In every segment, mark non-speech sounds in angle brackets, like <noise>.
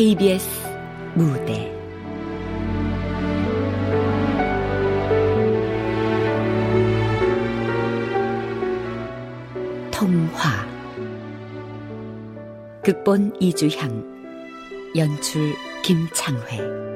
KBS 무대. 통화. 극본 이주향. 연출 김창회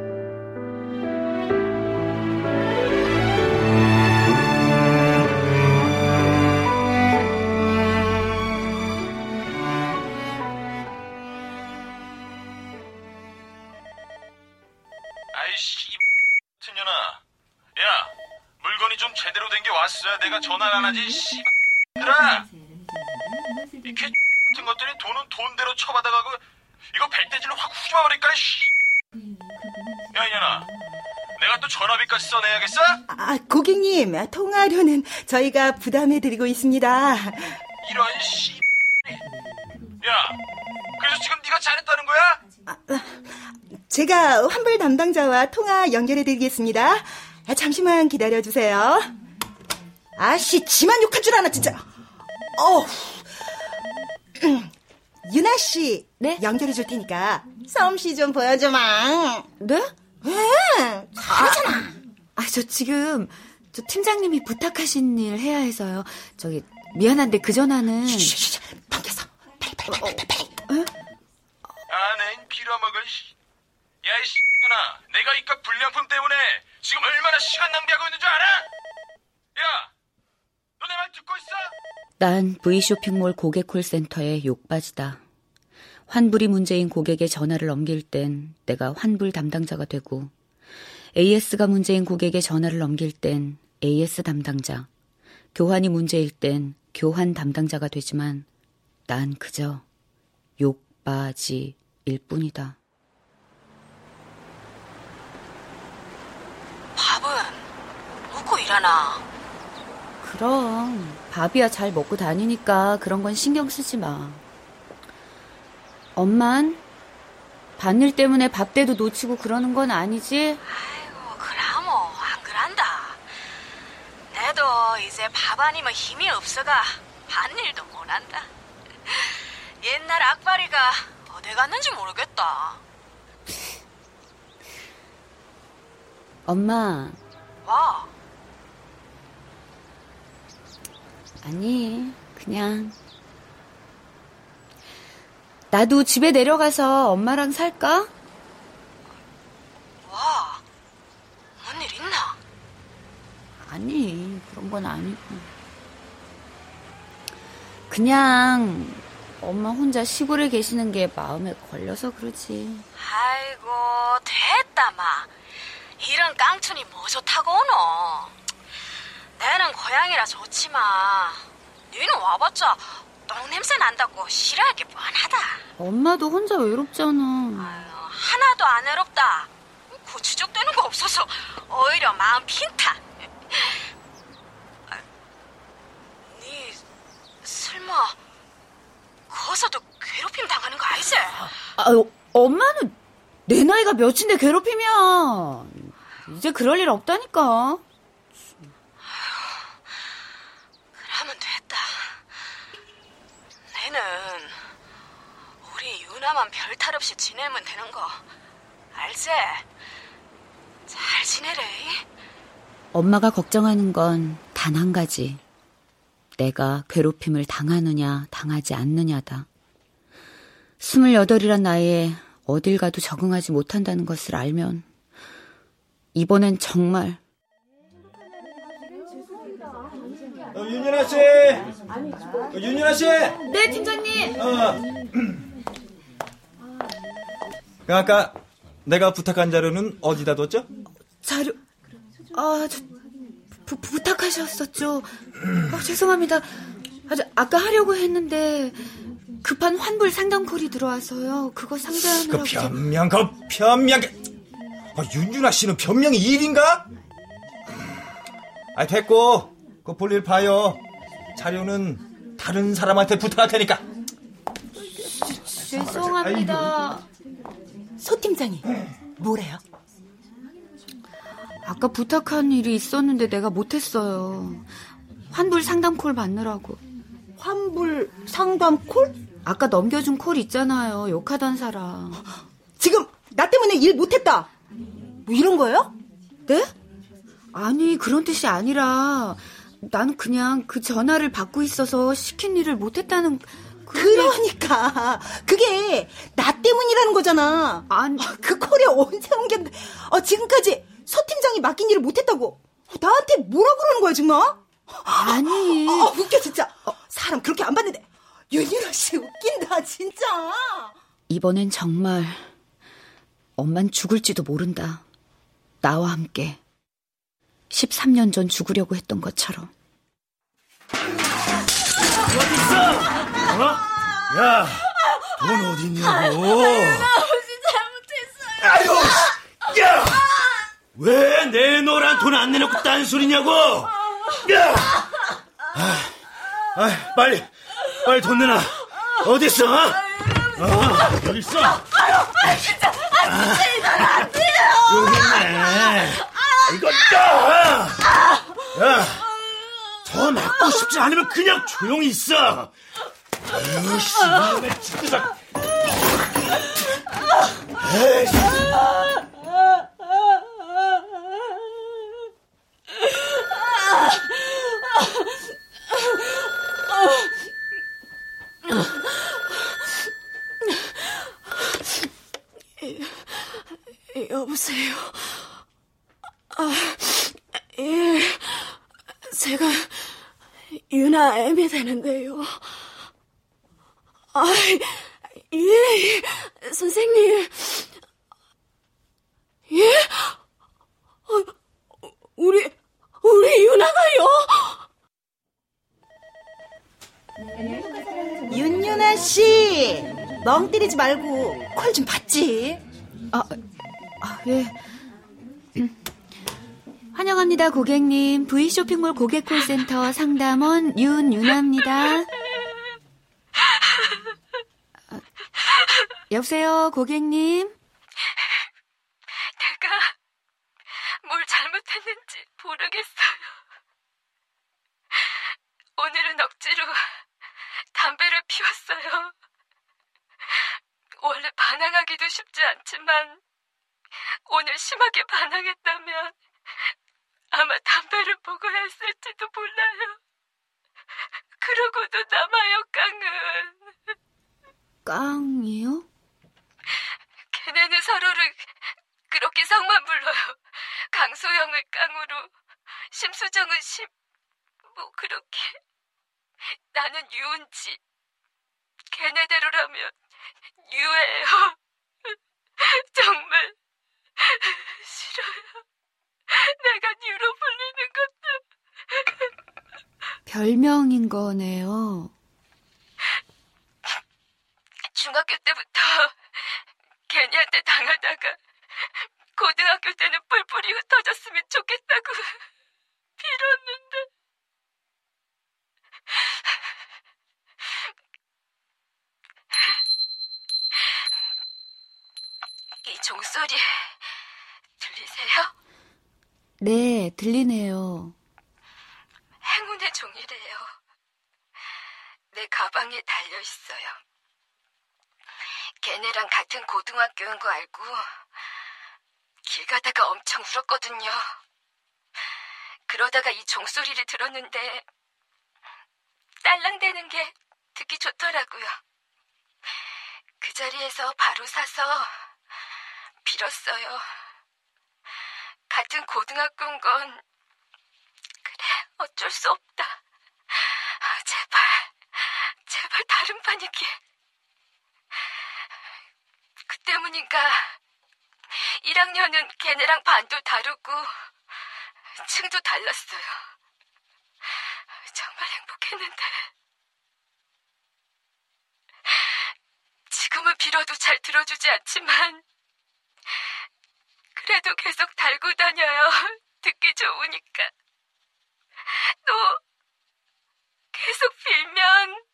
고객님 통화료는 저희가 부담해드리고 있습니다 이런 씨 야, 그래서 지금 네가 잘했다는 거야? 아, 제가 환불 담당자와 통화 연결해드리겠습니다. 잠시만 기다려주세요. 아씨, 지만 욕한 줄 아나, 진짜. 어 <clears throat> 유나 씨, 네? 연결해 줄 테니까 솜씨 좀 보여줘마. 네? 왜? 잘하잖아. 아, 아, 저 지금 저 팀장님이 부탁하신 일 해야 해서요. 저기 미안한데 그 전화는. 쉬쉬쉬, 넘겼어. 빨리 빨리 빨리 빨리. 빨리. 어? 아, 내 빌어먹을. 야, 이 씨년아, 내가 이깟 불량품 때문에 지금 얼마나 시간 낭비하고 있는 줄 알아? 야, 너내말 듣고 있어? 난 V쇼핑몰 고객 콜센터에 욕받이다. 환불이 문제인 고객의 전화를 넘길 땐 내가 환불 담당자가 되고 AS가 문제인 고객의 전화를 넘길 땐 AS 담당자, 교환이 문제일 땐 교환 담당자가 되지만 난 그저 욕바지일 뿐이다. 밥은 먹고 일하나? 그럼 밥이야 잘 먹고 다니니까 그런 건 신경 쓰지 마. 엄만 반일 때문에 밥때도 놓치고 그러는 건 아니지? 아이고 그라모 안 그란다. 내도 이제 밥 아니면 힘이 없어가 반 일도 못한다. <laughs> 옛날 악바리가 어디 갔는지 모르겠다. 엄마. 와. 아니, 그냥. 나도 집에 내려가서 엄마랑 살까? 와, 뭔 일 있나? 아니, 그런 건 아니고. 그냥 엄마 혼자 시골에 계시는 게 마음에 걸려서 그러지. 아이고, 됐다, 마. 이런 깡촌이 뭐 좋다고 오노? 내는 고향이라 좋지만 니는 와봤자 똥 냄새 난다고 싫어할 게 뻔하다. 엄마도 혼자 외롭잖아. 아유, 하나도 안 외롭다. 고추적 되는 거 없어서 오히려 마음 핀타. 아, 니 설마 거기서도 괴롭힘 당하는 거 아니지? 아, 엄마는 내 나이가 몇인데 괴롭히면 이제 그럴 일 없다니까. 누나만 별 탈 없이 지내면 되는 거 알지? 잘 지내래. 엄마가 걱정하는 건 단 한 가지. 내가 괴롭힘을 당하느냐, 당하지 않느냐다. 스물여덟이란 나이에 어딜 가도 적응하지 못한다는 것을 알면 이번엔 정말 어, 윤윤아 씨, 어, 윤윤아 씨. 네 팀장님. 어. 그 아까 내가 부탁한 자료는 어디다 뒀죠? 자료, 아, 저, 부, 부탁하셨었죠. 아, 죄송합니다. 아, 저, 아까 하려고 했는데 급한 환불 상담 콜이 들어와서요. 그거 상대하느라고. 그 변명, 그 변명. 아, 윤준아 씨는 변명이 일인가? 아, 됐고, 그 볼일 봐요. 자료는 다른 사람한테 부탁할 테니까. 죄송합니다. 소 팀장이 뭐래요? 아까 부탁한 일이 있었는데 내가 못했어요. 환불 상담 콜 받느라고. 환불 상담 콜? 아까 넘겨준 콜 있잖아요. 욕하던 사람. 지금 나 때문에 일 못했다. 뭐 이런 거예요? 네? 아니, 그런 뜻이 아니라 나는 그냥 그 전화를 받고 있어서 시킨 일을 못했다는 그러니까 그게 나 때문이라는 거잖아. 아니, 그 콜이 <laughs> 언제 옮겼는데 어, 지금까지 서 팀장이 맡긴 일을 못했다고 나한테 뭐라 그러는 거야 정말? 아니. 어, 웃겨 진짜. 사람 그렇게 안 봤는데 윤유라 씨 웃긴다 진짜. 이번엔 정말 엄만 죽을지도 모른다. 나와 함께 13년 전 죽으려고 했던 것처럼. 어디 있어? 어? 야, 돈 어디 있냐고? 아버지 잘못했어요. 아유, 야, 왜 내놓으란 돈 안 내놓고 딴소리냐고? 야, 아, 아, 빨리, 빨리 돈 내놔. 어디 있어? 어? 어, 여기 있어. 아유, 진짜, 아, 진짜 이건 안 돼요. 여기 있네. 이거 야, 야, 더 맞고 싶지 않으면 그냥 조용히 있어. 아유, 씨, 이놈의 진짜. 에이씨. 여보세요. 아, 예. 제가 유나 애미 되는데요. 아, 예, 선생님. 예? 어, 우리, 우리 유나가요? 윤유나 씨, 멍 때리지 말고 콜 좀 받지. 아, 아 예. 환영합니다, 고객님. V쇼핑몰 고객 콜센터 상담원 윤유나입니다. 아, 여보세요, 고객님. 내가 뭘 잘못했는지 모르겠어요. 오늘은 억지로 담배를 피웠어요. 원래 반항하기도 쉽지 않지만 오늘 심하게 반항했다면 아마 담배를 먹어야 했을지도 몰라요. 그러고도 남아요, 깡은. 깡이요? 걔네는 서로를 그렇게 성만 불러요. 강소영을 깡으로, 심수정은 심, 뭐 그렇게. 나는 유은지. 걔네대로라면 유예요. <laughs> 정말 싫어요. 내가 유로 불리는 것도. 별명인 거네요. 중학교 때부터 걔네한테 당하다가 고등학교 때는 뿔뿔이 흩어졌으면 좋겠다고 빌었는데 이 종소리 들리세요? 네, 들리네요. 행운의 종이래요. 내 가방에 달려 있어요. 걔네랑 같은 고등학교인 거 알고 길 가다가 엄청 울었거든요. 그러다가 이 종소리를 들었는데 딸랑대는 게 듣기 좋더라고요. 그 자리에서 바로 사서 빌었어요. 같은 고등학교인 건 그래 어쩔 수 없다. 아, 제발 제발 다른 반이길. 그 때문인가 1학년은 걔네랑 반도 다르고 층도 달랐어요. 정말 행복했는데 지금은 빌어도 잘 들어주지 않지만 그래도 계속 달고 다녀요. <laughs> 듣기 좋으니까. 또 계속 빌면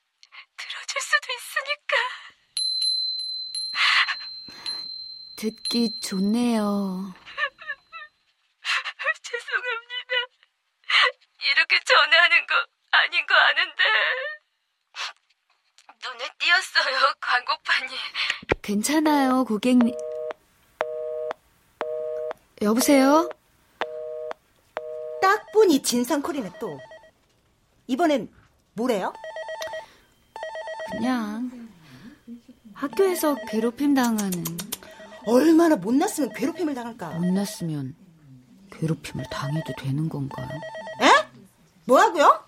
들어줄 수도 있으니까. 듣기 좋네요. <laughs> 죄송합니다. 이렇게 전화하는 거 아닌 거 아는데. 눈에 띄었어요, 광고판이. 괜찮아요, 고객님. 여보세요? 딱 보니 진상콜이네 또. 이번엔 뭐래요? 그냥 학교에서 괴롭힘 당하는 얼마나 못났으면 괴롭힘을 당할까? 못났으면 괴롭힘을 당해도 되는 건가요? 에? 뭐라고요?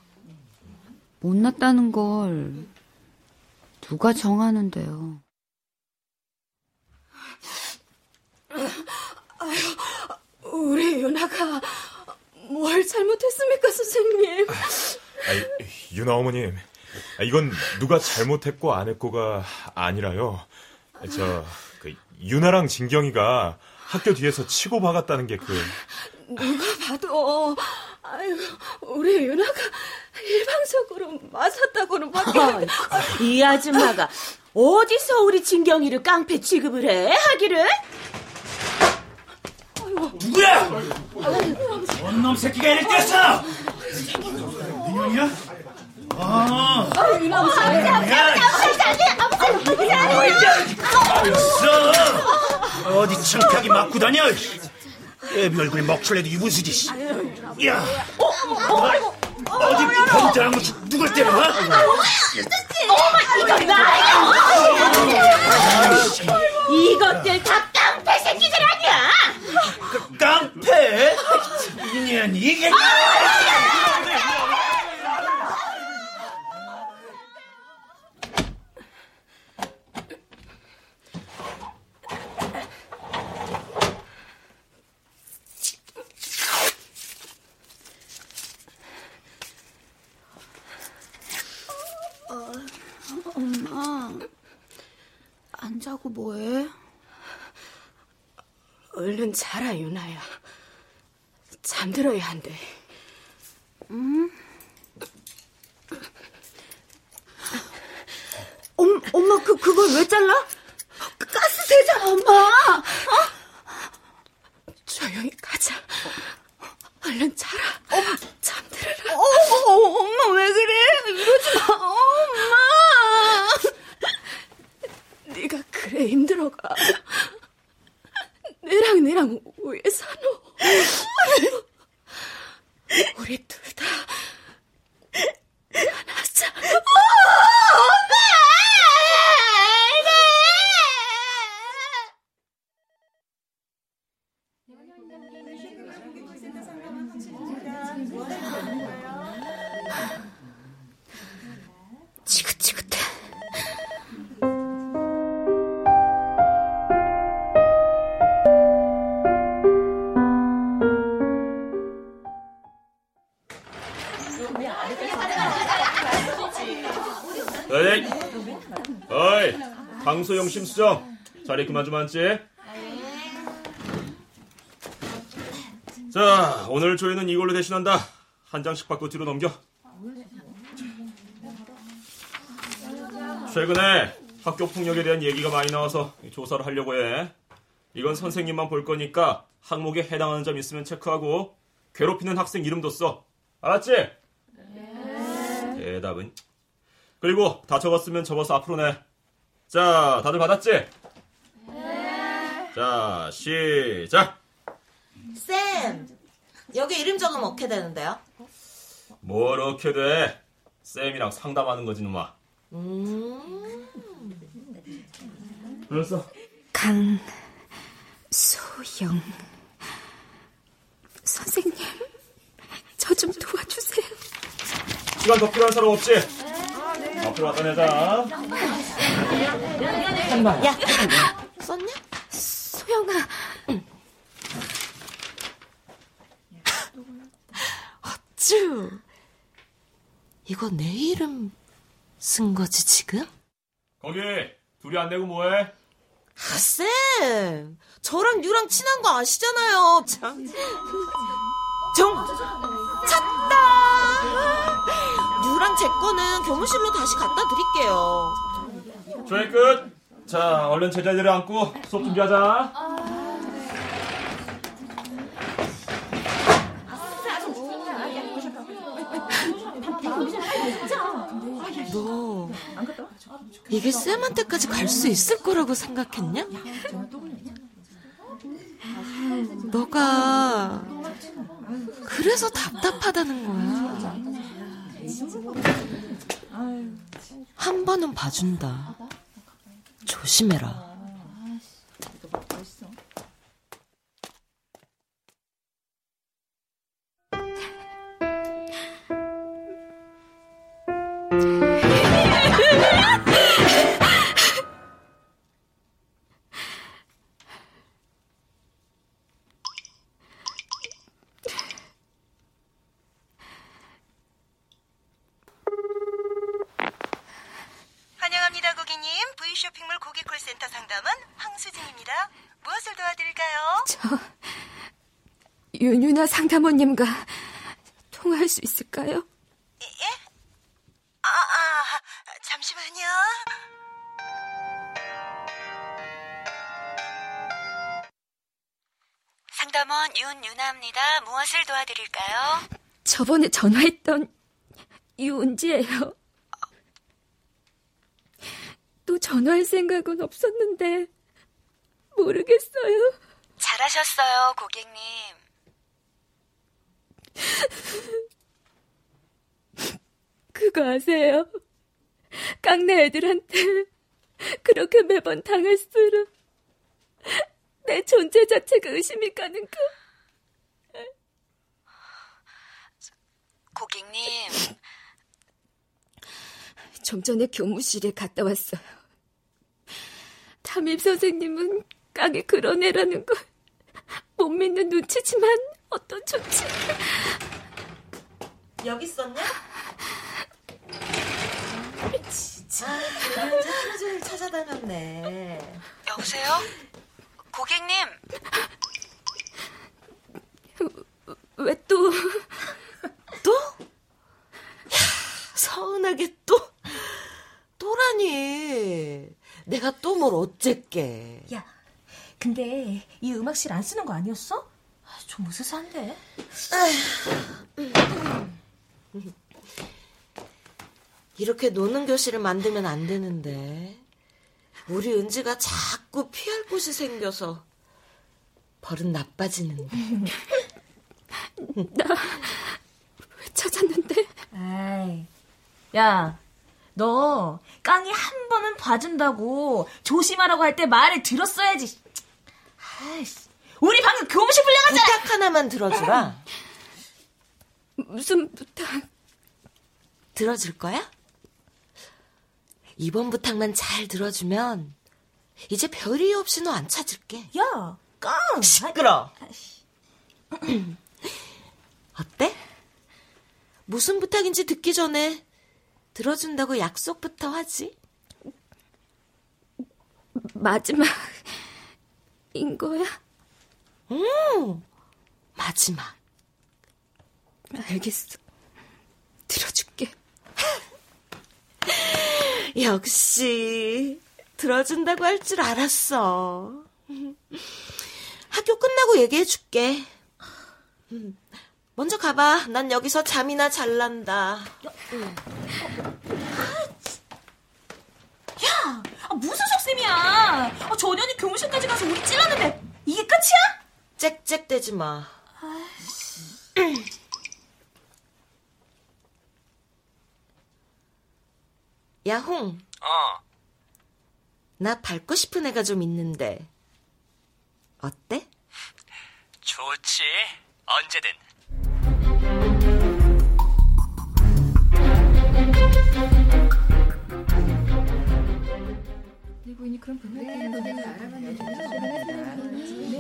못났다는 걸 누가 정하는데요? 우리 유나가 뭘 잘못했습니까, 선생님? 아이, 유나 어머님, 아, 이건 누가 잘못했고 안 했고가 아니라요. 저, 그, 유나랑 진경이가 학교 뒤에서 치고 박았다는 게 그, 누가 봐도 아유 우리 유나가 일방적으로 맞았다고는 밖에 이 아줌마가 어디서 우리 진경이를 깡패 취급을 해? 하기를? 누구야? 원놈 새끼가 이를 뗐어! 민영이야? 아, 있어! 어디 창피하게 맞고 다녀! 애비 얼굴에 먹칠래도 유분수지. 씨. 야, 어디 병자랑 무슨 누굴 때려? 어? 이것들 다 깡패 새끼들 아니야? 그 깡패? 인연 이게 안 자고 뭐해? 얼른 자라 유나야. 잠들어야 한대. 엄, 엄마 그 그걸 왜 잘라? 가스 세잖아 엄마. 조용히 가자. 얼른 자라. 잠들 좀 앉지. 자, 오늘 조회는 이걸로 대신한다. 한 장씩 받고 뒤로 넘겨. 최근에 학교 폭력에 대한 얘기가 많이 나와서 조사를 하려고 해. 이건 선생님만 볼 거니까 항목에 해당하는 점 있으면 체크하고 괴롭히는 학생 이름도 써. 알았지? 대답은 그리고 다 적었으면 적어서 앞으로 내. 자, 다들 받았지? 자, 시작. 쌤, 여기 이름 적으면 어떻게 되는데요? 뭐 이렇게 돼? 쌤이랑 상담하는 거지, 놈아. 음, 그랬어? 강소영. 선생님, 저 좀 도와주세요. 시간 더 필요한 사람 없지? 앞으로 왔다 내자. 썼냐? 소영아, 쭈. 이거 내 이름 쓴 거지, 지금? 거기, 둘이 안 내고 뭐해? 아, 쌤. 저랑 유랑 친한 거 아시잖아요. 참. 정, 찾다! 유랑 제 거는 교무실로 다시 갖다 드릴게요. 조회 끝. 자, 얼른 제자리를 앉고 수업 준비하자. 너, 이게 쌤한테까지 갈 수 있을 거라고 생각했냐? 너가 그래서 답답하다는 거야. 한 번은 봐준다. 조심해라. 윤유나 상담원님과 통화할 수 있을까요? 예? 아, 아, 잠시만요. 상담원 윤유나입니다. 무엇을 도와드릴까요? 저번에 전화했던 유은지예요. 또 전화할 생각은 없었는데 모르겠어요. 잘하셨어요, 고객님. 그거 아세요? 깡내 애들한테 그렇게 매번 당할수록 내 존재 자체가 의심이 가는 그 고객님, 좀 전에 교무실에 갔다 왔어요. 담임 선생님은 깡이 그런 애라는 걸 못 믿는 눈치지만 어떤 조치 여기 있었냐? 진짜 그런지 하루 종일 찾아다녔네. 여보세요? 고객님, 왜 또 또? 야, 서운하게 또 또라니. 내가 또 뭘 어쨌게. 야, 근데 이 음악실 안 쓰는 거 아니었어? 아, 좀 으스스한데. 이렇게 노는 교실을 만들면 안 되는데. 우리 은지가 자꾸 피할 곳이 생겨서 버릇 나빠지는데. 왜 찾았는데? 아이, 야, 너 깡이 한 번은 봐준다고 조심하라고 할 때 말을 들었어야지. 아이씨, 우리 방금 교무실 불려갔잖아. 부탁 하나만 들어주라. 무슨 부탁? 들어줄 거야? 이번 부탁만 잘 들어주면 이제 별 이유 없이 너 안 찾을게. 야, 깡. 시끄러. 어때? 무슨 부탁인지 듣기 전에 들어준다고 약속부터 하지. 마지막인 거야? 음, 마지막. 알겠어. 들어줄게. 역시 들어준다고 할 줄 알았어. 학교 끝나고 얘기해 줄게. 먼저 가봐. 난 여기서 잠이나 잘란다. 야, 아, 무슨 속셈이야? 아, 전현이 교무실까지 가서 우리 찔렀는데 이게 끝이야? 짹짹대지 마. <clears throat> 야홍, 어, 나 밟고 싶은 애가 좀 있는데 어때? 좋지. 언제든.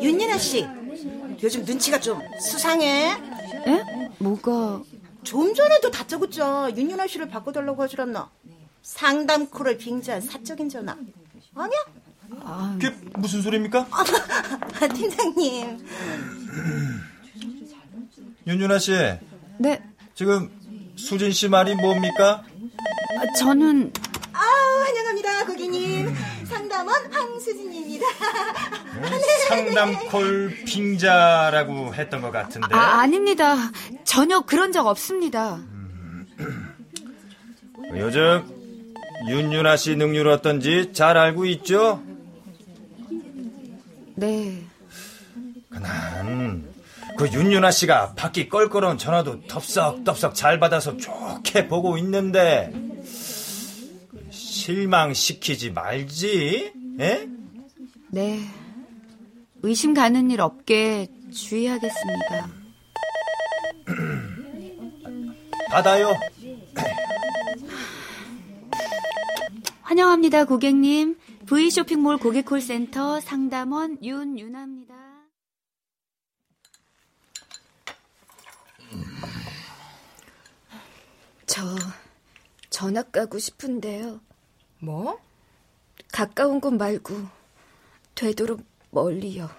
윤예나 씨, 요즘 눈치가 좀 수상해. 에? 뭐가? 좀 전에도 다짜고짜 윤윤아 씨를 바꿔달라고 하질 않나? 상담 콜을 빙자한 사적인 전화. 아니야? 그게 무슨 소리입니까? <laughs> 아, 팀장님. 윤윤아 씨, 네, 지금 수진 씨 말이 뭡니까? 아, 저는 아, 환영합니다, 고객님. 상담원 황수진입니다. 상담 콜 빙자라고 했던 것 같은데. 아, 아닙니다. 전혀 그런 적 없습니다. <clears throat> 요즘 윤윤아 씨 능률 어떤지 잘 알고 있죠? 네. 난 음, 그 윤윤아 씨가 바퀴 껄끄러운 전화도 덥석덥석 잘 받아서 좋게 보고 있는데 실망시키지 말지, 에? 네. 의심 가는 일 없게 주의하겠습니다. <clears throat> 받아요. 환영합니다, 고객님. V쇼핑몰 고객 콜센터 상담원 윤윤아입니다. 저 전학 가고 싶은데요. 뭐? 가까운 곳 말고 되도록 멀리요.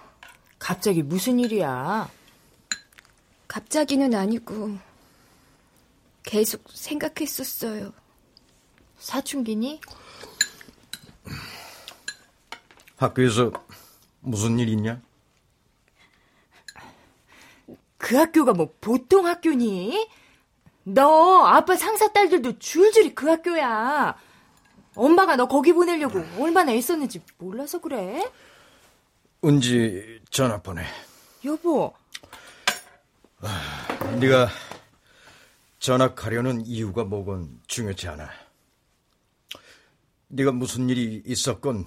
갑자기 무슨 일이야? 갑자기는 아니고 계속 생각했었어요. 사춘기니? 학교에서 무슨 일 있냐? 그 학교가 뭐 보통 학교니? 너 아빠 상사 딸들도 줄줄이 그 학교야. 엄마가 너 거기 보내려고 얼마나 애썼는지 몰라서 그래? 은지 전화 보내. 여보. 네가 전학하려는 이유가 뭐건 중요치 않아. 네가 무슨 일이 있었건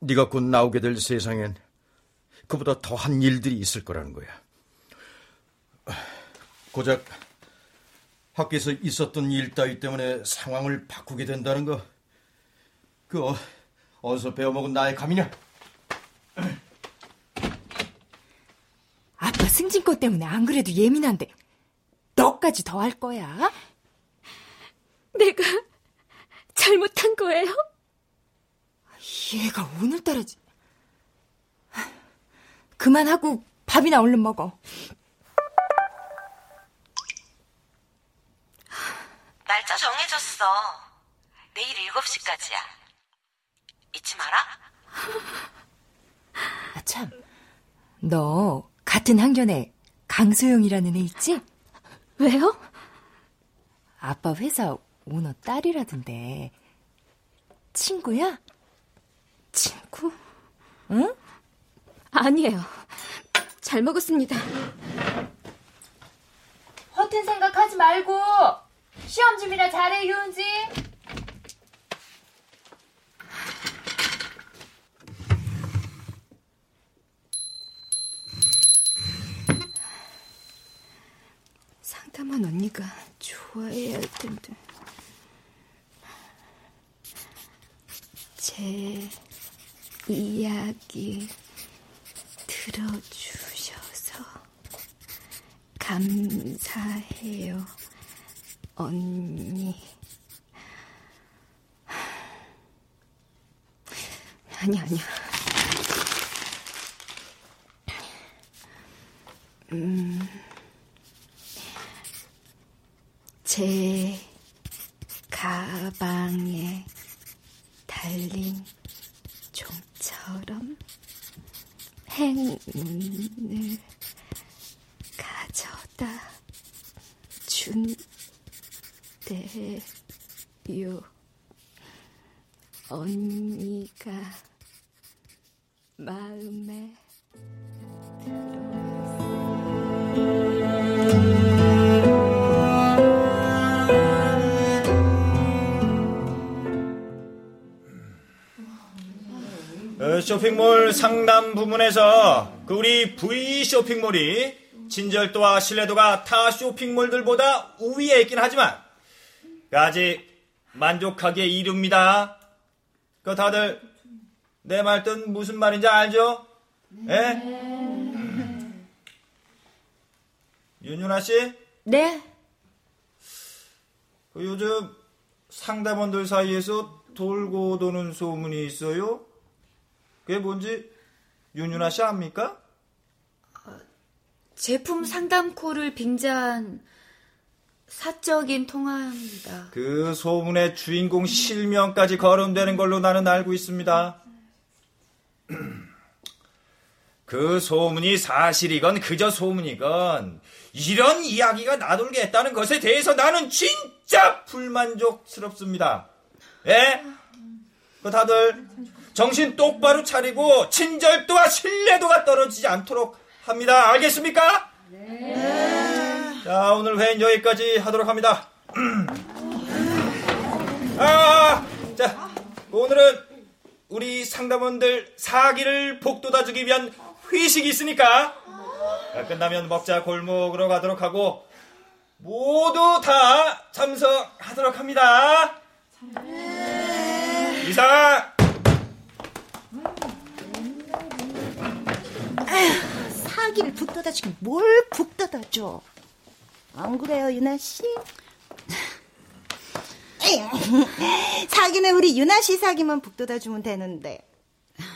네가 곧 나오게 될 세상엔 그보다 더한 일들이 있을 거라는 거야. 고작 학교에서 있었던 일 따위 때문에 상황을 바꾸게 된다는 거, 그 어, 어디서 배워먹은 나의 감이냐? 아빠 승진 것 때문에 안 그래도 예민한데 너까지 더 할 거야? 내가 잘못한 거예요? 얘가 오늘따라 그만하고 밥이나 얼른 먹어. 날짜 정해졌어. 내일 7시까지야. 잊지 마라. 아, 참. 너 같은 학년에 강소영이라는 애 있지? 왜요? 아빠 회사 오너 딸이라던데. 친구야? 친구? 응? 아니에요. 잘 먹었습니다. 허튼 생각하지 말고 시험 준비나 잘해, 유은지. 상담한 언니가 좋아해야 할 텐데. 제 이야기 들어주셔서 감사해요, 언니. 아니, 아니야. 음, 제 가방에 달린 종처럼 행운을 가져다 준대 부문에서 그 우리 V 쇼핑몰이 친절도와 신뢰도가 타 쇼핑몰들보다 우위에 있긴 하지만 아직 만족하기에 이릅니다. 그 다들 내 말 뜻 무슨 말인지 알죠? 예? 윤윤아 씨? 네. 그 요즘 상담원들 사이에서 돌고 도는 소문이 있어요? 그게 뭔지 윤윤아 씨 압니까? 제품 상담콜을 빙자한 사적인 통화입니다. 그 소문의 주인공 실명까지 거론되는 걸로 나는 알고 있습니다. <clears throat> 그 소문이 사실이건 그저 소문이건 이런 이야기가 나돌게 했다는 것에 대해서 나는 진짜 불만족스럽습니다. 예? 그 다들 정신 똑바로 차리고 친절도와 신뢰도가 떨어지지 않도록 합니다. 알겠습니까? 네. 자, 오늘 회의는 여기까지 하도록 합니다. <clears throat> 아, 자, 오늘은 우리 상담원들 사기를 복돋아 주기 위한 회식이 있으니까 끝나면 먹자 골목으로 가도록 하고 모두 다 참석하도록 합니다. 이상. 사기를 북돋아주긴 뭘 북돋아 줘? 안 그래요, 유나 씨? 사기는 우리 유나 씨 사기만 북돋아 주면 되는데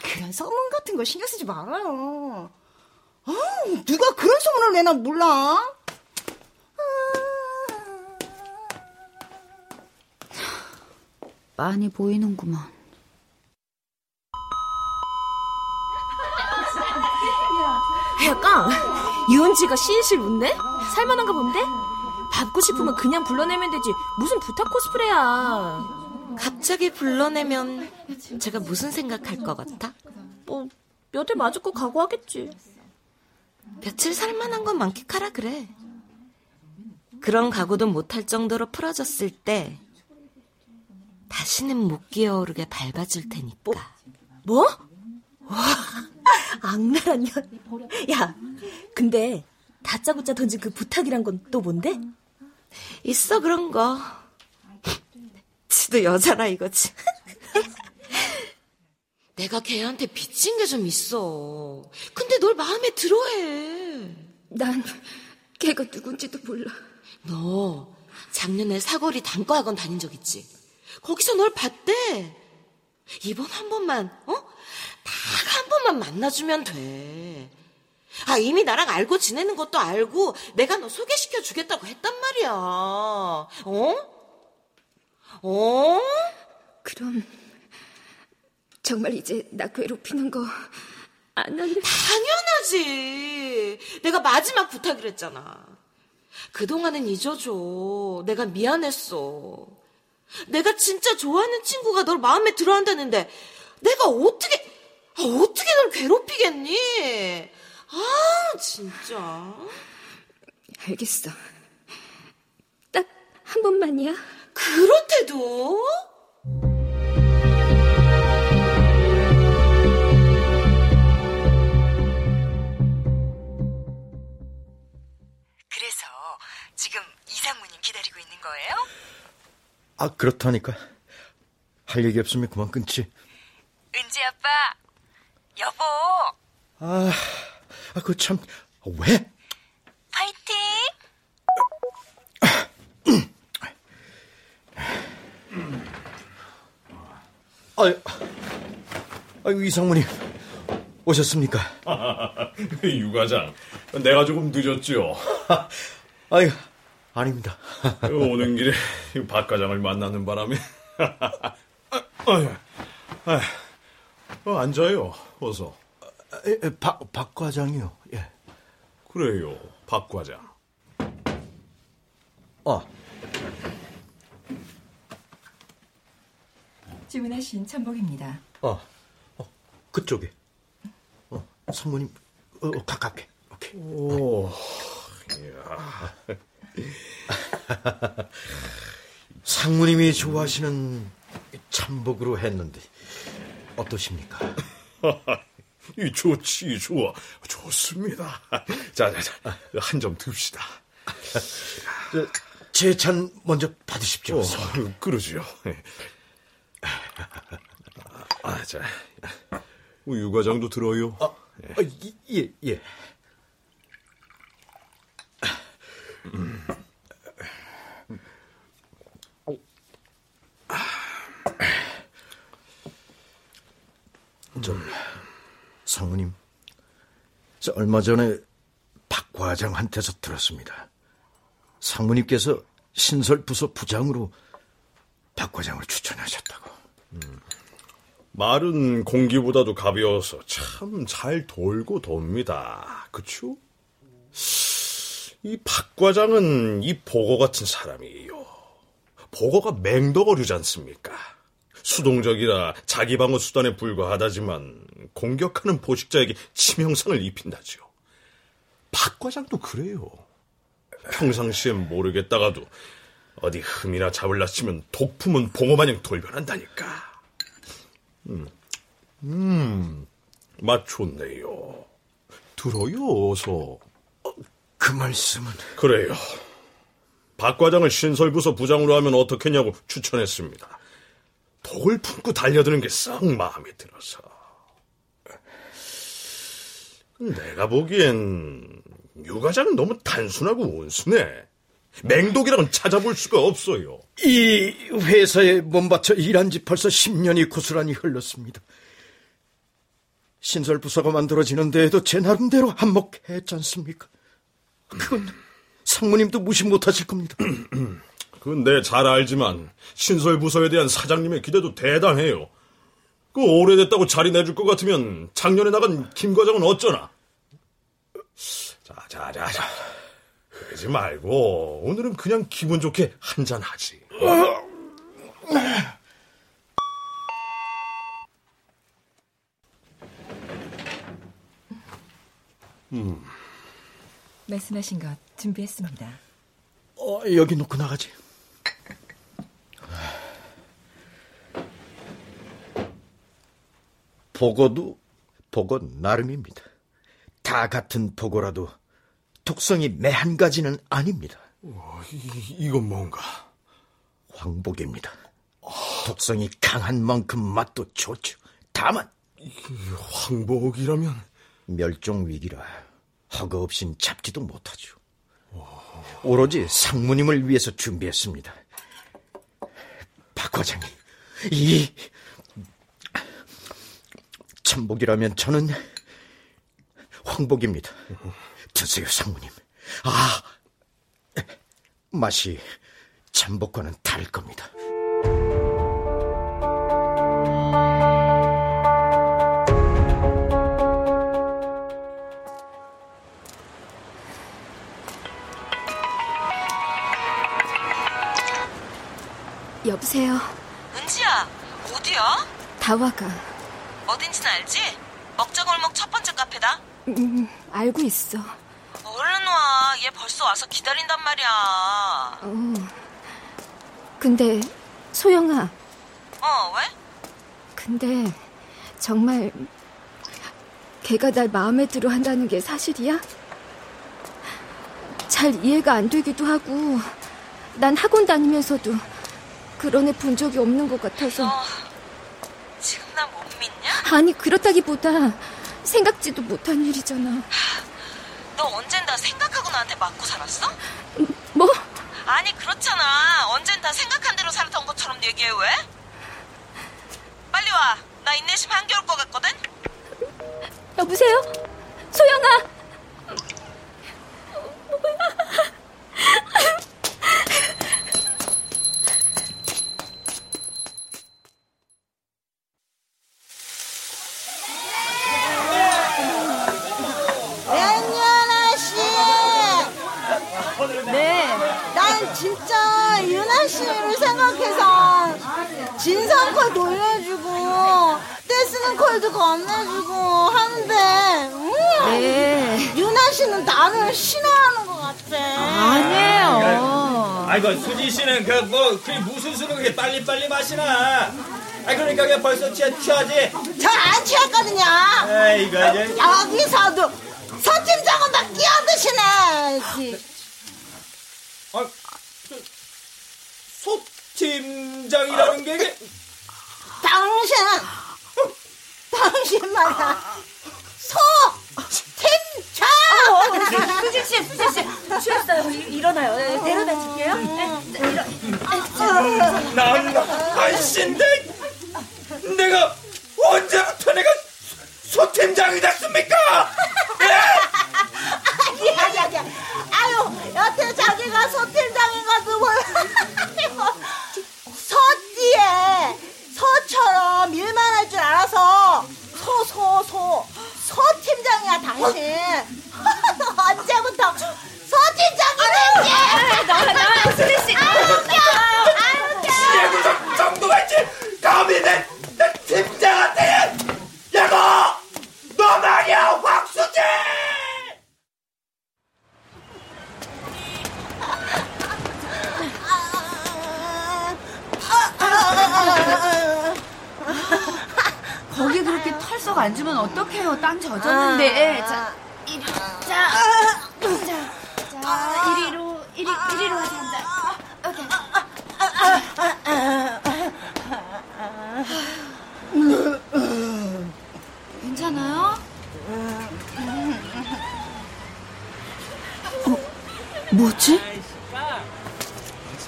그런 소문 같은 거 신경 쓰지 말아요. 아, 누가 그런 소문을 내나 몰라? 많이 보이는구만. 야, 깡! 유은지가 시인실 묻네? 살만한가 본데? 밟고 싶으면 그냥 불러내면 되지. 무슨 부탁 코스프레야. 갑자기 불러내면 제가 무슨 생각할 것 같아? 뭐, 몇 대 맞을 거 각오하겠지. 며칠 살만한 건 만끽하라 그래. 그런 각오도 못할 정도로 풀어졌을 때 다시는 못 기어오르게 밟아줄 테니까. 뭐? 와, 악랄한 년. 야, 근데 다짜고짜 던진 그 부탁이란 건 또 뭔데? 있어 그런 거. 지도 여자라 이거지. <laughs> 내가 걔한테 빚진 게 좀 있어. 근데 널 마음에 들어해. 난 걔가 누군지도 몰라. 너 작년에 사거리 단과학원 다닌 적 있지? 거기서 널 봤대. 이번 한 번만, 어? 딱 한 번만 만나주면 돼. 아, 이미 나랑 알고 지내는 것도 알고 내가 너 소개시켜 주겠다고 했단 말이야. 어? 어? 그럼 정말 이제 나 괴롭히는 거안 할래? 당연하지. 내가 마지막 부탁을 했잖아. 그동안은 잊어줘. 내가 미안했어. 내가 진짜 좋아하는 친구가 널 마음에 들어 한다는데 내가 어떻게 어떻게 널 괴롭히겠니? 아, 진짜. 알겠어. 딱 한 번만이야. 그렇대도? 그래서 지금 이상무님 기다리고 있는 거예요? 아, 그렇다니까. 할 얘기 없으면 그만 끊지. 은지 아빠, 여보, 아, 아, 그 참, 왜? 파이팅! 아유, 아유, 이상무님, 오셨습니까? <laughs> 유 과장, 내가 조금 늦었죠. 아유, 아닙니다. 오는 길에 박 과장을 만나는 바람에. 아유, <laughs> 아유, 어, 앉아요, 어서. 에, 에, 박, 박 과장이요, 예. 그래요, 박 과장. 아, 주문하신 천복입니다. 어, 어 그쪽에. 어, 상무님, 어, 어, 가깝게. 오케이. 오, 이야. 상무님이 <laughs> 좋아하시는 참복으로 했는데 어떠십니까? <laughs> 이 좋지, 좋아. 좋습니다. <laughs> 자, 자, 자, 한 점 듭시다. 제찬 먼저 받으십시오. 어, 그러지요. 아, 자, 유 과장도 들어요. 아, 아, 예, 예. 음. 좀 상무님, 저 얼마 전에 박 과장한테서 들었습니다. 상무님께서 신설 부서 부장으로 박 과장을 추천하셨다고. 음. 말은 공기보다도 가벼워서 참 잘 돌고 돕니다. 그쵸? 이 박 과장은 이 보고 같은 사람이에요. 보고가 맹덕어류지 않습니까? 수동적이라 자기 방어 수단에 불과하다지만 공격하는 보식자에게 치명상을 입힌다죠. 박 과장도 그래요. 평상시엔 모르겠다가도 어디 흠이나 잡을라 치면 독품은 봉어마냥 돌변한다니까. 음, 음, 맛 좋네요. 들어요, 어서. 그 말씀은? 그래요. 박 과장을 신설부서 부장으로 하면 어떻겠냐고 추천했습니다. 독을 품고 달려드는 게 썩 마음에 들어서. 내가 보기엔 유 과장은 너무 단순하고 온순해. 맹독이랑은 찾아볼 수가 없어요. 이 회사에 몸바쳐 일한 지 벌써 10년이 고스란히 흘렀습니다. 신설 부서가 만들어지는 데에도 제 나름대로 한몫했지 않습니까? 그건 상무님도 무시 못하실 겁니다. <clears throat> 그건 내잘 알지만 신설 부서에 대한 사장님의 기대도 대단해요. 그 오래됐다고 자리 내줄 것 같으면 작년에 나간 김 과장은 어쩌나? 자, 자, 자, 자. 그러지 말고 오늘은 그냥 기분 좋게 한잔 하지. 음. 말씀하신 것 준비했습니다. 어, 여기 놓고 나가지. 보고도 보고 나름입니다. 다 같은 보고라도 독성이 매 한 가지는 아닙니다. 어, 이, 이건 뭔가? 황복입니다. 독성이 강한 만큼 맛도 좋죠. 다만 황복이라면 멸종 위기라 허가 없인 잡지도 못하죠. 오 로지 상무님을 위해서 준비했습니다. 박 과장님, 이 참복이라면 저는 황복입니다. 드세요, 상무님. 아, 맛이 참복과는 다를 겁니다. 여보세요. 은지야, 어디야? 다와가. 어딘지는 알지? 먹자골목 첫 번째 카페다. 음, 알고 있어. 얼른 와. 얘 벌써 와서 기다린단 말이야. 어. 근데 소영아. 어, 왜? 근데 정말 걔가 날 마음에 들어 한다는 게 사실이야? 잘 이해가 안 되기도 하고 난 학원 다니면서도 그런 애 본 적이 없는 것 같아서 어? 아니 그렇다기보다 생각지도 못한 일이잖아 너 언젠 다 생각하고 나한테 맞고 살았어? 뭐? 아니 그렇잖아. 언젠 다 생각한 대로 살았던 것처럼 얘기해 왜? 빨리 와. 나 인내심 한겨울 것 같거든. 여보세요? 소영아 씨. 네. 난 진짜 유나 씨를 생각해서 진상콜 돌려주고 떼쓰는 콜도 건네주고 하는데 음, 네. 유나 나를 싫어하는 것 같아. 아니에요. 아이고 수지 씨는 그 뭐 그게 무슨 술을 그렇게 빨리 빨리 마시나? 아 그러니까 그냥 벌써 취하, 취하지. 저안 취했거든요. 에이 이거 이제 여기서도 서 팀장은 다 끼어드시네. 아, 소 팀장이라는 게 당신, 당신 말이야. 소 팀장. 수진 씨, 수진 씨, 취했어요. 일- 일어나요. 네, 데려다 줄게요. 네, 네, 일어. 난 아이씨인데 내가 언제부터 내가 소 팀장이 됐습니까? 아니, 아니, 아니. 아유, 여태 자기가 소 팀장인가도 몰라. 소띠에 소처럼 일만 할 줄 알아서 소, 소, 소. 소 팀장이야, 당신. 언제부터 소 팀장이 됐지? 나와, 나와, 수진 씨. 아유, 웃겨. 아유, 웃겨. 지혜구 정도가 있지 쏙 안 주면 어떡해요? 땅 젖었는데. 아. 자, 이리, 자, 자, 자, 이리로, 이리, 이리로 하자, 자. 오케이. 괜찮아요? 뭐지?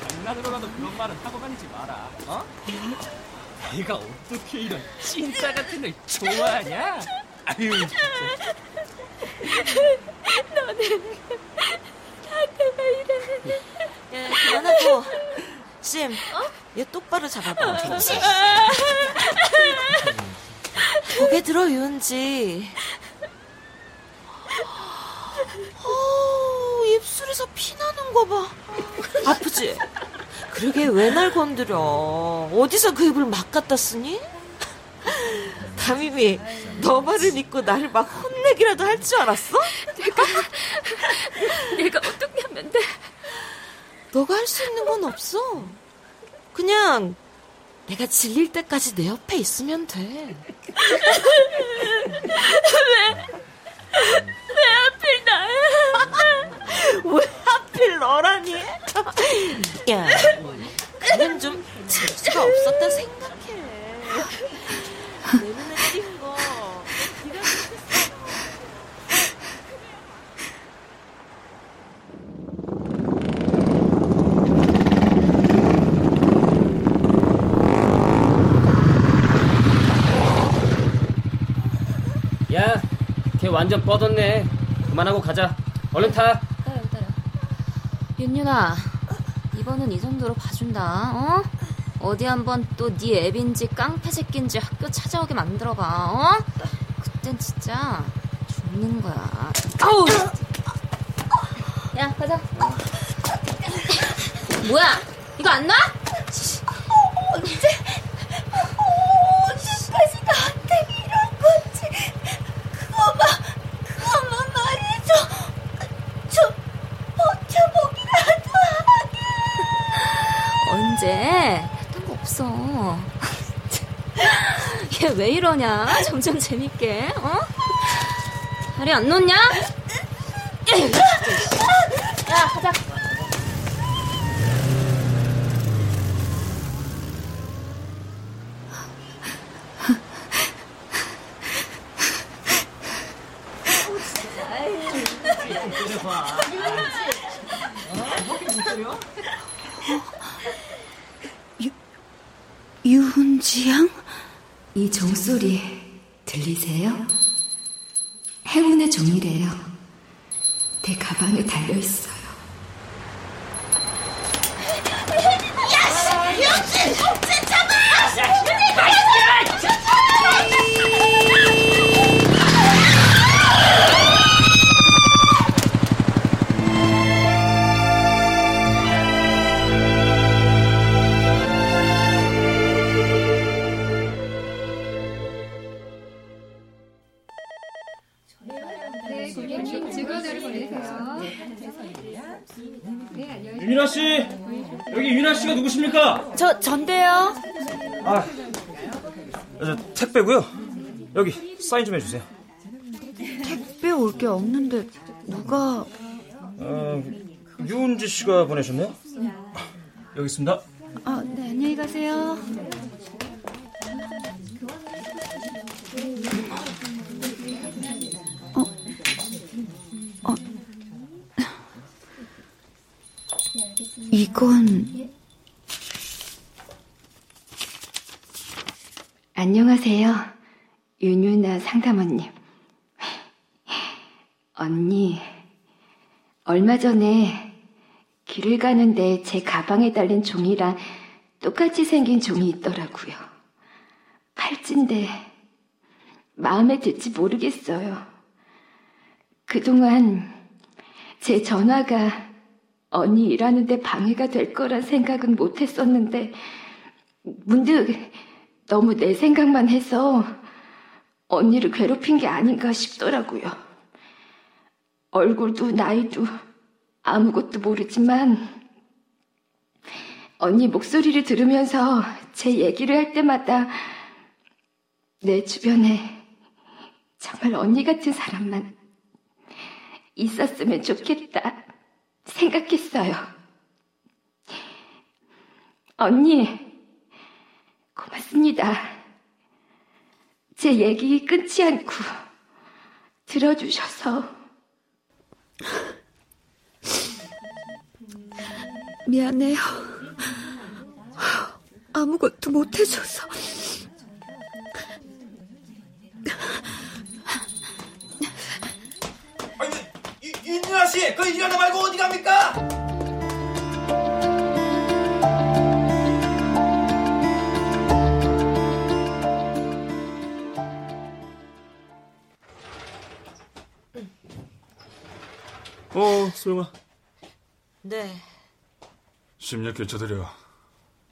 장난으로라도 그런 말은 하고 다니지 마라. 어? 내가 어떻게 이런 찐따 같은 걸 좋아하냐? 아유, 진짜. 너는 나한테가 이래. 야, 그만하고. 심, 얘 똑바로 잡아봐. <laughs> 고개 들어, 유은지. 어, 입술에서 피 나는 거 봐. 아프지? 그러게 왜 날 건드려? 어디서 그 입을 막 갖다 쓰니? 담임이 너 말을 믿고 나를 막 혼내기라도 할 줄 알았어? <laughs> 내가 어떻게 하면 돼? 너가 할 수 있는 건 없어. 그냥 내가 질릴 때까지 내 옆에 있으면 돼. 왜? 왜 하필 나야? 왜 하필 너라니? 야, 그냥 좀 재수가 없었다 생각해. 내 눈에 띈 거. 네가 야, 걔 완전 뻗었네. 그만하고 가자. 얼른 타. 기다려 기다려. 윤윤아, 이번은 이 정도로 봐준다. 어? 어디 한번 또 네 앱인지 깡패 새끼인지 학교 찾아오게 만들어봐. 어? 그땐 진짜 죽는 거야. 아우! 야, 가자. 뭐야? 이거 안 나? 언제, 얘왜 이러냐? 점점 재밌게, 어? 다리 안 놓냐? 야, 가자. 유훈지 양? 이종 저 전데요. 아, 저 택배고요. 여기 사인 좀 해주세요. 택배 올 게 없는데 누가? 어, 유은지 씨가 보내셨네요. 여기 있습니다. 아, 네 안녕히 가세요. 어, 어, 이건 안녕하세요. 윤유나 상담원님. 언니, 얼마 전에 길을 가는데 제 가방에 달린 종이랑 똑같이 생긴 종이 있더라고요. 팔찌인데 마음에 들지 모르겠어요. 그동안 제 전화가 언니 일하는데 방해가 될 거란 생각은 못 했었는데 문득 너무 내 생각만 해서 언니를 괴롭힌 게 아닌가 싶더라고요. 얼굴도 나이도 아무것도 모르지만 언니 목소리를 들으면서 제 얘기를 할 때마다 내 주변에 정말 언니 같은 사람만 있었으면 좋겠다 생각했어요. 언니, 고맙습니다. 제 얘기 끊지 않고 들어주셔서. 미안해요. 아무것도 못해줘서. 윤준아 씨, 그 일하다 말고 어디 갑니까? 어, 소영아. 네. 심력 교차드려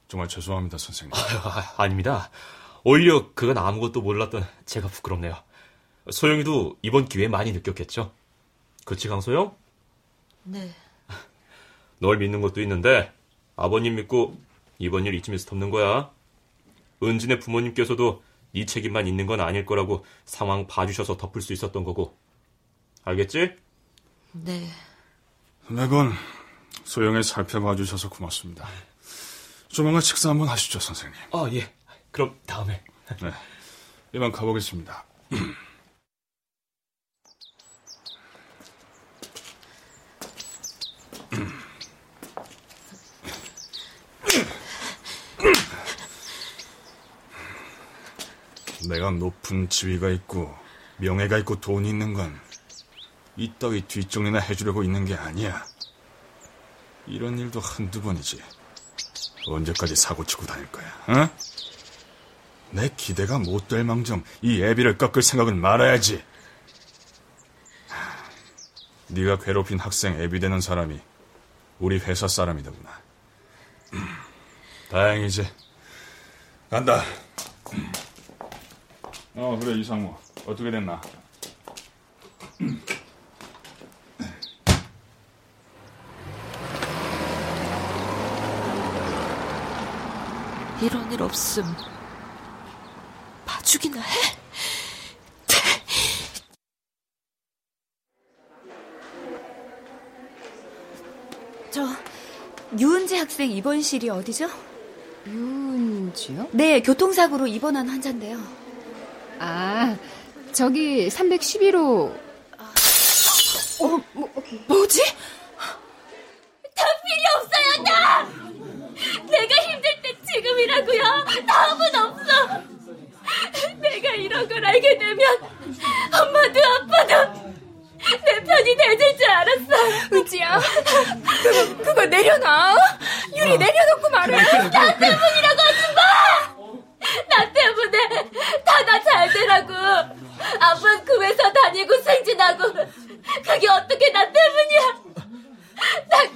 정말 죄송합니다, 선생님. 아, 아 닙니다. 오히려 그건 아무것도 몰랐던 제가 부끄럽네요. 소영이도 이번 기회에 많이 느꼈겠죠? 그치, 강소영? 네. 널 믿는 것도 있는데 아버님 믿고 이번 일 이쯤에서 덮는 거야. 은진의 부모님께서도 네 책임만 있는 건 아닐 거라고 상황 봐주셔서 덮을 수 있었던 거고. 알겠지? 네. 매번 소영을 살펴봐 주셔서 고맙습니다. 조만간 식사 한번 하시죠, 선생님. 아, 예. 그럼 다음에. 네. 이만 가보겠습니다. 내가 높은 지위가 있고 명예가 있고 돈이 있는 건 이 따위 뒷정리나 해주려고 있는 게 아니야. 이런 일도 한두 번이지. 언제까지 사고치고 다닐 거야, 어? 내 기대가 못 될 망정 이 애비를 꺾을 생각은 말아야지. 하, 네가 괴롭힌 학생 애비 되는 사람이 우리 회사 사람이더구나. 음, 다행이지. 간다. 어, 그래, 이상무. 어떻게 됐나? 이런 일 없음. 봐주기나 해? 저 유은지 학생 입원실이 어디죠? 유은지요? 네, 교통사고로 입원한 환자인데요. 아, 저기 311호. 어, 뭐, 뭐지? 다 필요 없어요, 다! 내가 힘들 때 지금이라고요. 다음은 없어. 내가 이런 걸 알게 되면 엄마도 아빠도 내 편이 돼줄 줄 알았어. 은지야, 그거, 그거 내려놔. 유리 내려놓고 말해. 나 때문이라고 하지 마! 나 때문에 다 나 잘 되라고. 아빠는 그 회사 다니고 승진하고. 그게 어떻게 나 때문이야? 나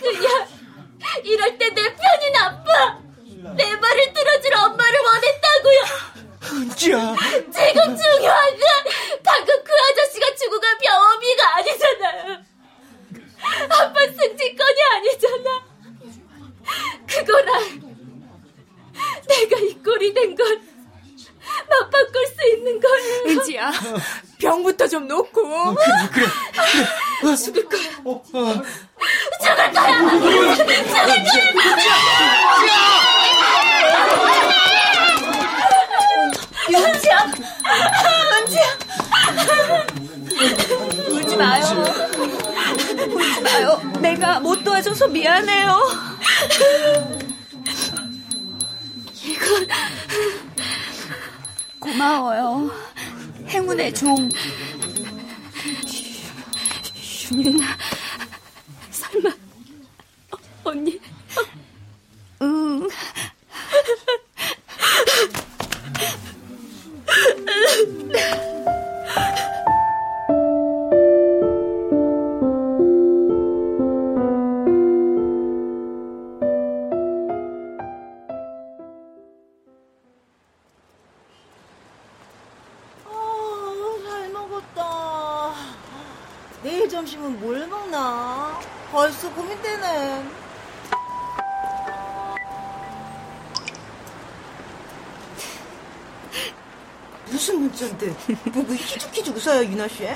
무슨 문자인데? 뭐그 희죽희죽 웃어요, 윤아 씨?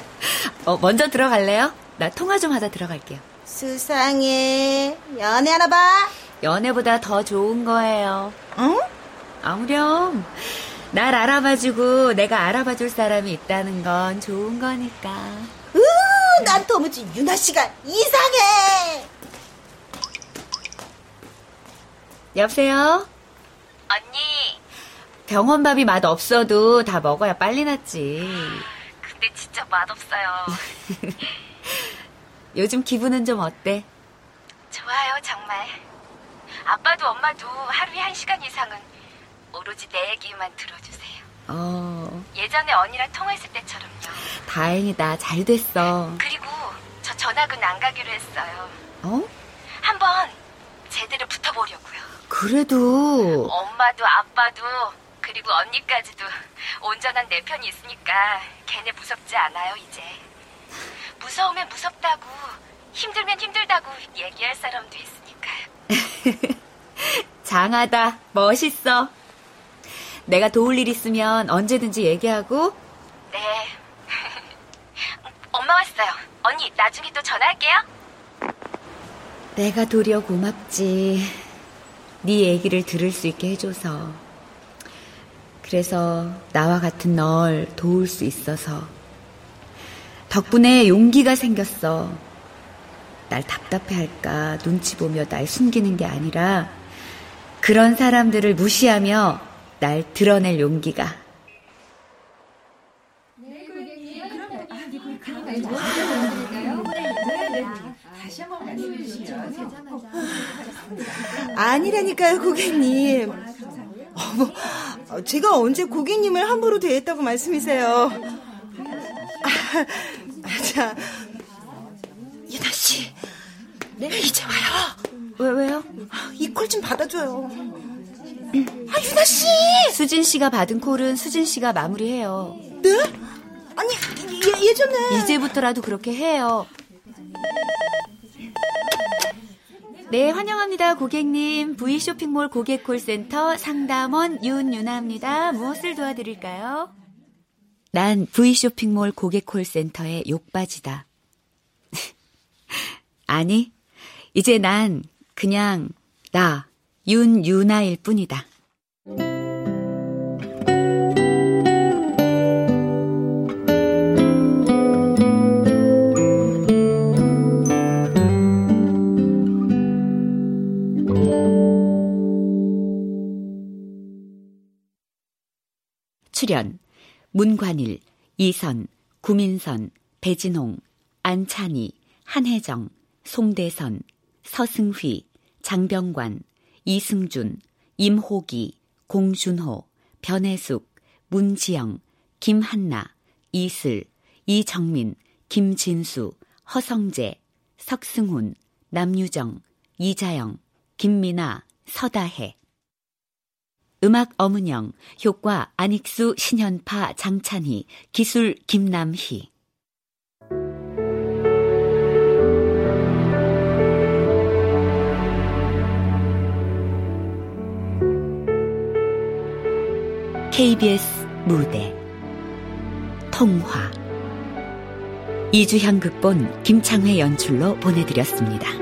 어, 먼저 들어갈래요? 나 통화 좀 하다 들어갈게요. 수상해. 연애하나 봐. 연애보다 더 좋은 거예요. 응? 아무렴. 날 알아봐주고 내가 알아봐줄 사람이 있다는 건 좋은 거니까. 으, 난 도무지 윤아 씨가 이상해. 여보세요? 언니, 병원 밥이 맛 없어도 다 먹어야 빨리 낫지. 근데 진짜 맛없어요. <laughs> 요즘 기분은 좀 어때? 좋아요, 정말. 아빠도 엄마도 하루에 한 시간 이상은 오로지 내 얘기만 들어주세요. 어, 예전에 언니랑 통화했을 때처럼요. 다행이다. 잘 됐어. 그리고 저 전학은 안 가기로 했어요. 어? 한번 제대로 붙어보려고요. 그래도 엄마도 아빠도 그리고 언니까지도 온전한 내 편이 있으니까 걔네 무섭지 않아요, 이제. 무서우면 무섭다고, 힘들면 힘들다고 얘기할 사람도 있으니까요. <laughs> 장하다. 멋있어. 내가 도울 일 있으면 언제든지 얘기하고 네. <laughs> 엄마 왔어요. 언니, 나중에 또 전화할게요. 내가 도리어 고맙지. 네 얘기를 들을 수 있게 해줘서. 그래서 나와 같은 널 도울 수 있어서. 덕분에 용기가 생겼어. 날 답답해 할까 눈치 보며 날 숨기는 게 아니라 그런 사람들을 무시하며 날 드러낼 용기가. 아니라니까요, 고객님. 어머, 어, 제가 언제 고객님을 함부로 대했다고 말씀이세요? 아, 자, 유나 씨, 네 이제 와요. 왜 왜요? 이 콜 좀 받아줘요. 아, 유나 씨. 수진 씨가 받은 콜은 수진 씨가 마무리해요. 네? 아니 예, 예전에 이제부터라도 그렇게 해요. 네, 환영합니다, 고객님. V 쇼핑몰 고객 콜센터 상담원 윤유나입니다. 무엇을 도와드릴까요? 난 V 쇼핑몰 고객 콜센터의 욕바지다. <laughs> 아니, 이제 난 그냥 나 윤유나일 뿐이다. 출연 문관일, 이선, 구민선, 배진홍, 안찬희, 한혜정, 송대선, 서승휘, 장병관, 이승준, 임호기, 공준호, 변혜숙, 문지영, 김한나, 이슬, 이정민, 김진수, 허성재, 석승훈, 남유정, 이자영, 김미나, 서다혜. 음악 어문영, 효과 안익수, 신현파, 장찬희, 기술 김남희. KBS 무대 통화 이주향 극본 김창회 연출로 보내드렸습니다.